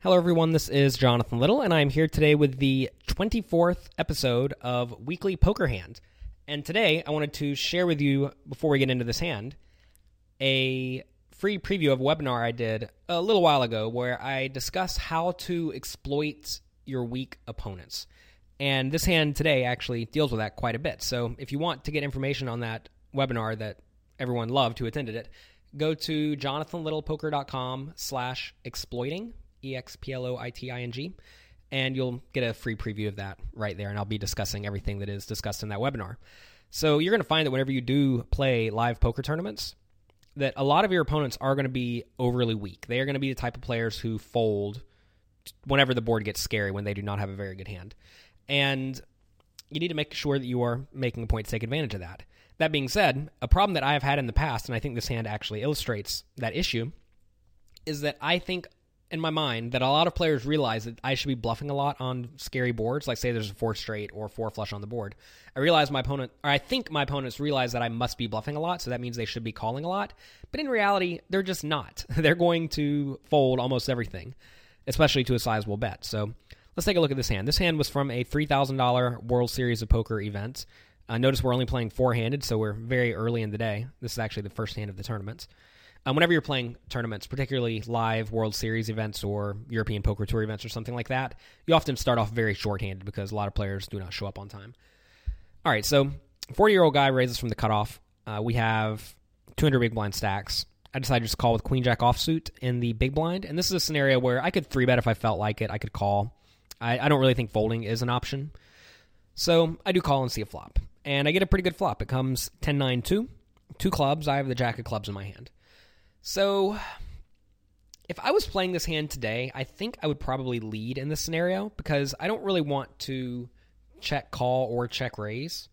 Hello, everyone. This is Jonathan Little, and I'm here today with the 24th episode of Weekly Poker Hand. And today, I wanted to share with you, before we get into this hand, a free preview of a webinar I did a little while ago where I discuss how to exploit your weak opponents. And this hand today actually deals with that quite a bit. So if you want to get information on that webinar that everyone loved who attended it, go to jonathanlittlepoker.com slash exploiting E X P L O I T I N G, and you'll get a free preview of that right there. And I'll be discussing everything that is discussed in that webinar. So you're going to find that whenever you do play live poker tournaments, that a lot of your opponents are going to be overly weak. They are going to be the type of players who fold whenever the board gets scary when they do not have a very good hand. And you need to make sure that you are making a point to take advantage of that. That being said, a problem that I have had in the past, and I think this hand actually illustrates that issue, is that I think in my mind that a lot of players realize that I should be bluffing a lot on scary boards. Like say there's a four straight or four flush on the board. I realize my opponent, or I think my opponents realize that I must be bluffing a lot, so that means they should be calling a lot. But in reality, they're just not. they're going to fold almost everything, especially to a sizable bet. So let's take a look at this hand. This hand was from a three thousand dollar World Series of Poker event. Uh, notice we're only playing four handed, so we're very early in the day. This is actually the first hand of the tournament um, whenever you're playing tournaments, particularly live World Series events or European Poker Tour events or something like that, you often start off very shorthanded because a lot of players do not show up on time. All right, so 40 year old guy raises from the cutoff. Uh, we have 200 big blind stacks. I decided to just call with Queen Jack offsuit in the big blind, and this is a scenario where I could three bet if I felt like it. I could call. I, I don't really think folding is an option, so I do call and see a flop, and I get a pretty good flop. It comes 10 9 2, two clubs. I have the jack of clubs in my hand. So, if I was playing this hand today, I think I would probably lead in this scenario because I don't really want to check call or check raise.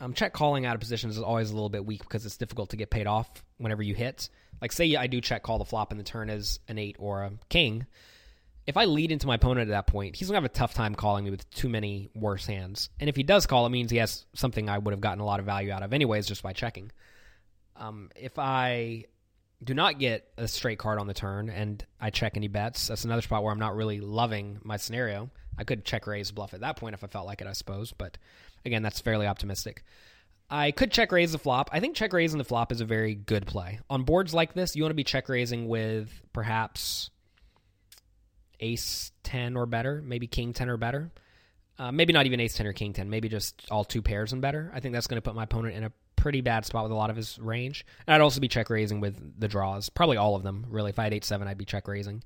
Um, check calling out of positions is always a little bit weak because it's difficult to get paid off whenever you hit. Like, say I do check call the flop and the turn is an eight or a king. If I lead into my opponent at that point, he's going to have a tough time calling me with too many worse hands. And if he does call, it means he has something I would have gotten a lot of value out of, anyways, just by checking. Um, if I do not get a straight card on the turn and I check any bets, that's another spot where I'm not really loving my scenario. I could check raise bluff at that point if I felt like it, I suppose, but again, that's fairly optimistic. I could check raise the flop. I think check raising the flop is a very good play. On boards like this, you want to be check raising with perhaps ace 10 or better, maybe king 10 or better. Uh, maybe not even ace 10 or king 10, maybe just all two pairs and better. I think that's going to put my opponent in a pretty bad spot with a lot of his range. And I'd also be check raising with the draws, probably all of them. Really, if I had eight seven, I'd be check raising.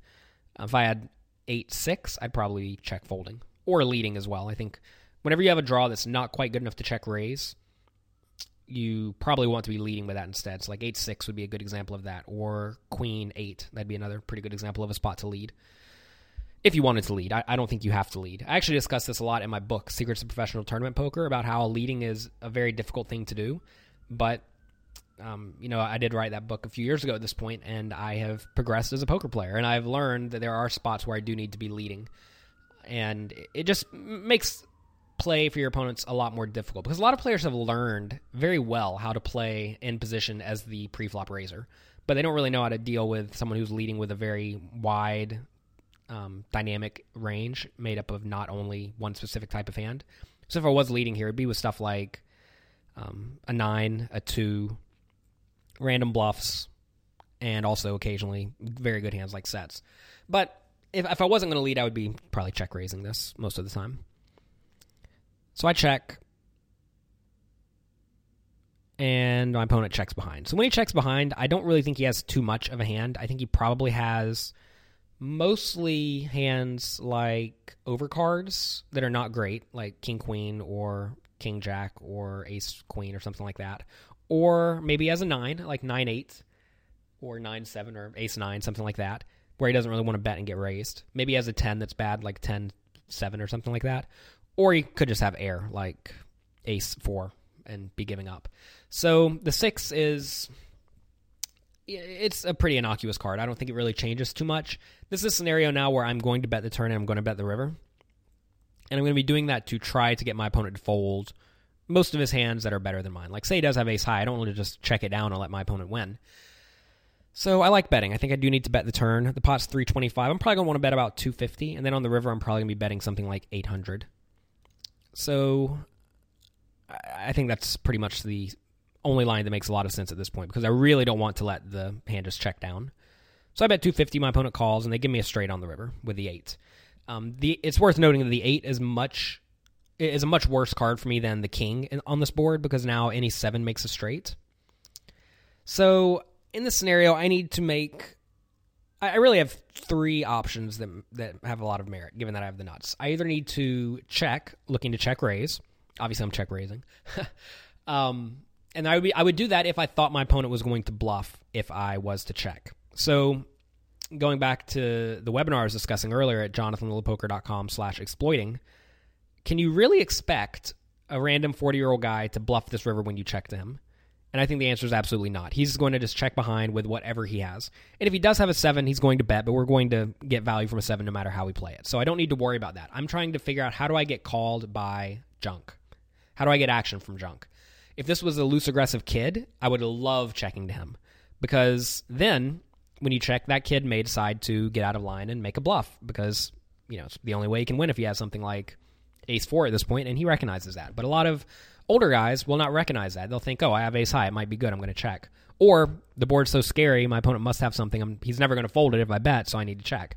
Uh, if I had eight six, I'd probably be check folding or leading as well. I think whenever you have a draw that's not quite good enough to check raise, you probably want to be leading with that instead. So like eight six would be a good example of that, or queen eight. That'd be another pretty good example of a spot to lead. If you wanted to lead, I, I don't think you have to lead. I actually discuss this a lot in my book, Secrets of Professional Tournament Poker, about how leading is a very difficult thing to do but um, you know, I did write that book a few years ago at this point, and I have progressed as a poker player, and I've learned that there are spots where I do need to be leading, and it just makes play for your opponents a lot more difficult because a lot of players have learned very well how to play in position as the pre-flop raiser, but they don't really know how to deal with someone who's leading with a very wide, um, dynamic range made up of not only one specific type of hand. So if I was leading here, it'd be with stuff like um, a nine, a two, random bluffs, and also occasionally very good hands like sets. But if, if I wasn't going to lead, I would be probably check raising this most of the time. So I check, and my opponent checks behind. So when he checks behind, I don't really think he has too much of a hand. I think he probably has mostly hands like overcards that are not great, like king queen or king jack or ace queen or something like that. Or maybe as a nine, like nine eight or nine seven or ace nine, something like that, where he doesn't really want to bet and get raised. Maybe as a ten that's bad, like ten seven or something like that. Or he could just have air, like ace four, and be giving up. So the six is it's a pretty innocuous card. I don't think it really changes too much. This is a scenario now where I'm going to bet the turn and I'm going to bet the river and I'm going to be doing that to try to get my opponent to fold most of his hands that are better than mine. Like, say he does have ace high, I don't want to just check it down and let my opponent win. So I like betting. I think I do need to bet the turn. The pot's 325. I'm probably going to want to bet about 250. And then on the river, I'm probably going to be betting something like 800. So I think that's pretty much the only line that makes a lot of sense at this point because I really don't want to let the hand just check down. So I bet 250. My opponent calls, and they give me a straight on the river with the eight. Um, the it's worth noting that the eight is much is a much worse card for me than the king on this board because now any seven makes a straight. So in this scenario, I need to make. I really have three options that that have a lot of merit, given that I have the nuts. I either need to check, looking to check raise. Obviously, I'm check raising. um, and I would be I would do that if I thought my opponent was going to bluff if I was to check. So going back to the webinar I was discussing earlier at jonathanlittlepoker.com slash exploiting, can you really expect a random 40 year old guy to bluff this river when you check to him? And I think the answer is absolutely not. He's going to just check behind with whatever he has. And if he does have a seven, he's going to bet, but we're going to get value from a seven no matter how we play it. So I don't need to worry about that. I'm trying to figure out how do I get called by junk? How do I get action from junk? If this was a loose aggressive kid, I would love checking to him because then when you check, that kid may decide to get out of line and make a bluff because you know it's the only way he can win if he has something like ace four at this point, and he recognizes that. But a lot of older guys will not recognize that. They'll think, "Oh, I have ace high. It might be good. I'm going to check." Or the board's so scary, my opponent must have something. I'm, he's never going to fold it if I bet, so I need to check.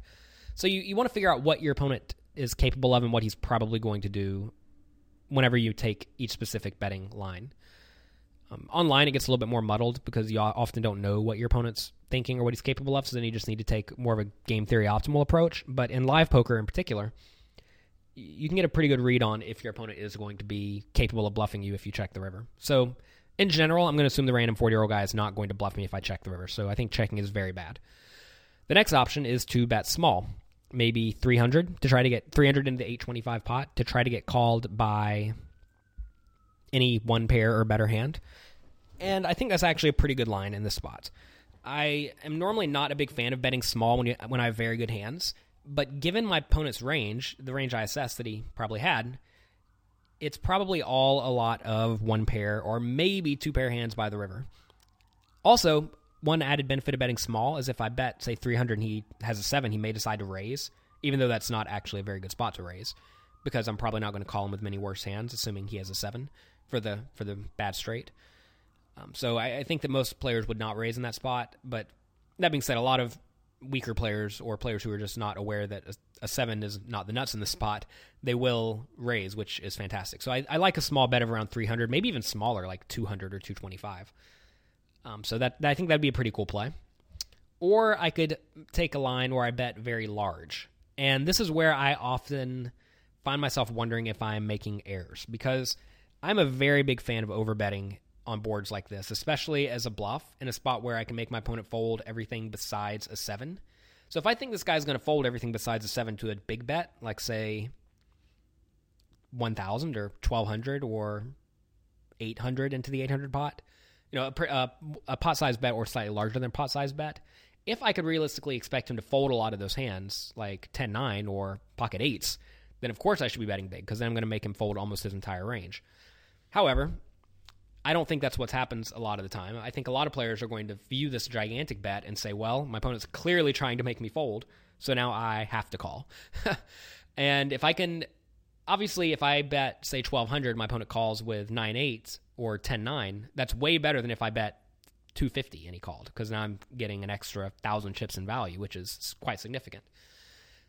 So you, you want to figure out what your opponent is capable of and what he's probably going to do whenever you take each specific betting line. Um, online, it gets a little bit more muddled because you often don't know what your opponent's thinking or what he's capable of. So then you just need to take more of a game theory optimal approach. But in live poker in particular, you can get a pretty good read on if your opponent is going to be capable of bluffing you if you check the river. So in general, I'm going to assume the random 40 year old guy is not going to bluff me if I check the river. So I think checking is very bad. The next option is to bet small, maybe 300 to try to get 300 into the 825 pot to try to get called by any one pair or better hand. And I think that's actually a pretty good line in this spot. I am normally not a big fan of betting small when you, when I have very good hands, but given my opponent's range, the range I assessed that he probably had, it's probably all a lot of one pair or maybe two pair hands by the river. Also, one added benefit of betting small is if I bet say 300 and he has a 7, he may decide to raise, even though that's not actually a very good spot to raise because I'm probably not going to call him with many worse hands assuming he has a 7 for the for the bad straight. Um, so I, I, think that most players would not raise in that spot. But that being said, a lot of weaker players or players who are just not aware that a, a seven is not the nuts in the spot, they will raise, which is fantastic. So I, I, like a small bet of around 300, maybe even smaller, like 200 or 225. Um, so that I think that'd be a pretty cool play. Or I could take a line where I bet very large, and this is where I often find myself wondering if I'm making errors because I'm a very big fan of overbetting on boards like this, especially as a bluff in a spot where I can make my opponent fold everything besides a seven. So if I think this guy's going to fold everything besides a seven to a big bet, like say 1,000 or 1,200 or 800 into the 800 pot, you know, a, a, uh, a pot size bet or slightly larger than pot size bet, if I could realistically expect him to fold a lot of those hands, like 10 9 or pocket eights, then of course I should be betting big because then I'm going to make him fold almost his entire range. However, I don't think that's what happens a lot of the time. I think a lot of players are going to view this gigantic bet and say, well, my opponent's clearly trying to make me fold, so now I have to call. and if I can, obviously, if I bet, say, 1200, my opponent calls with 9 8 or 10 9, that's way better than if I bet 250 and he called, because now I'm getting an extra 1,000 chips in value, which is quite significant.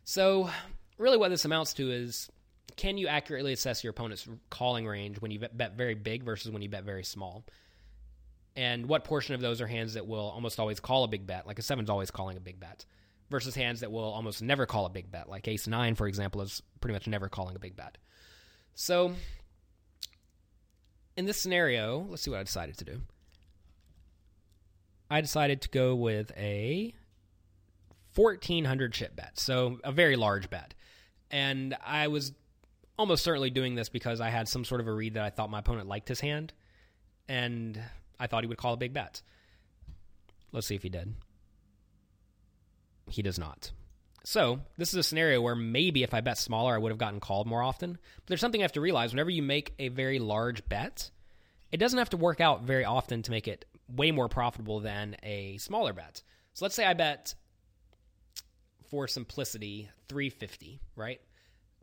So, really, what this amounts to is can you accurately assess your opponent's calling range when you bet very big versus when you bet very small? And what portion of those are hands that will almost always call a big bet, like a seven's always calling a big bet, versus hands that will almost never call a big bet, like ace nine, for example, is pretty much never calling a big bet. So, in this scenario, let's see what I decided to do. I decided to go with a 1400 chip bet, so a very large bet. And I was almost certainly doing this because I had some sort of a read that I thought my opponent liked his hand, and I thought he would call a big bet. Let's see if he did. He does not. So, this is a scenario where maybe if I bet smaller, I would have gotten called more often. But there's something I have to realize whenever you make a very large bet, it doesn't have to work out very often to make it way more profitable than a smaller bet. So let's say I bet for simplicity 350, right?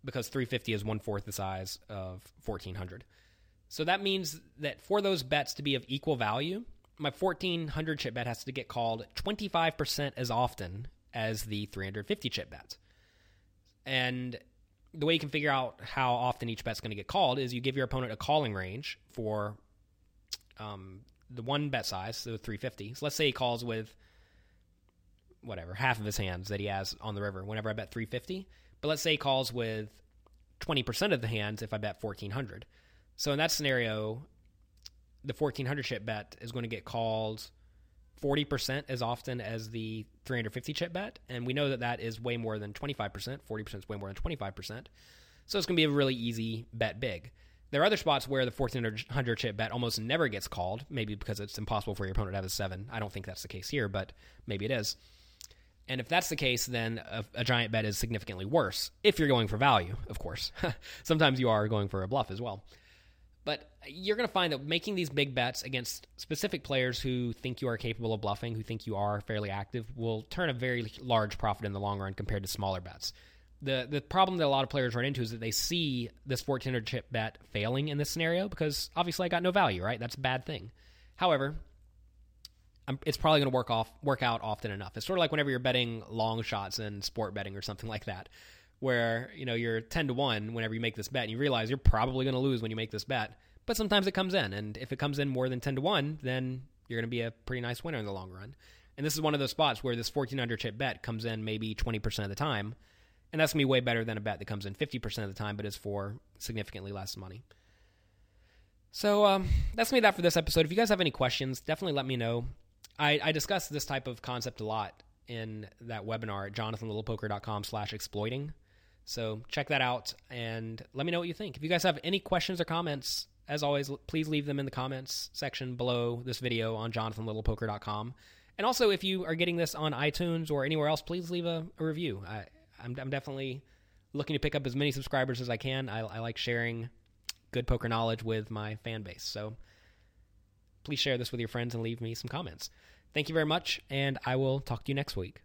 Because 350 is one fourth the size of 1400. So that means that for those bets to be of equal value, my 1400 chip bet has to get called 25% as often as the 350 chip bet. And the way you can figure out how often each bet's going to get called is you give your opponent a calling range for um, the one bet size, so 350. So let's say he calls with whatever half of his hands that he has on the river. Whenever I bet 350, but let's say calls with 20% of the hands if I bet 1400. So in that scenario, the 1400 chip bet is going to get called 40% as often as the 350 chip bet. And we know that that is way more than 25%. 40% is way more than 25%. So it's going to be a really easy bet big. There are other spots where the 1400 chip bet almost never gets called, maybe because it's impossible for your opponent to have a seven. I don't think that's the case here, but maybe it is. And if that's the case, then a, a giant bet is significantly worse if you're going for value, of course. Sometimes you are going for a bluff as well. But you're going to find that making these big bets against specific players who think you are capable of bluffing, who think you are fairly active, will turn a very large profit in the long run compared to smaller bets. The the problem that a lot of players run into is that they see this 1400 chip bet failing in this scenario because obviously I got no value, right? That's a bad thing. However, it's probably going to work off work out often enough. It's sort of like whenever you're betting long shots in sport betting or something like that where you know you're 10 to 1 whenever you make this bet and you realize you're probably going to lose when you make this bet but sometimes it comes in and if it comes in more than 10 to 1 then you're going to be a pretty nice winner in the long run. And this is one of those spots where this 1400 chip bet comes in maybe 20% of the time and that's going to be way better than a bet that comes in 50% of the time but is for significantly less money. So um, that's me that for this episode. If you guys have any questions definitely let me know i, I discuss this type of concept a lot in that webinar at jonathanlittlepoker.com slash exploiting so check that out and let me know what you think. If you guys have any questions or comments, as always, please leave them in the comments section below this video on jonathanlittlepoker.com. And also, if you are getting this on iTunes or anywhere else, please leave a, a review. I, am definitely looking to pick up as many subscribers as I can. I, I like sharing good poker knowledge with my fan base. So please share this with your friends and leave me some comments. Thank you very much, and I will talk to you next week.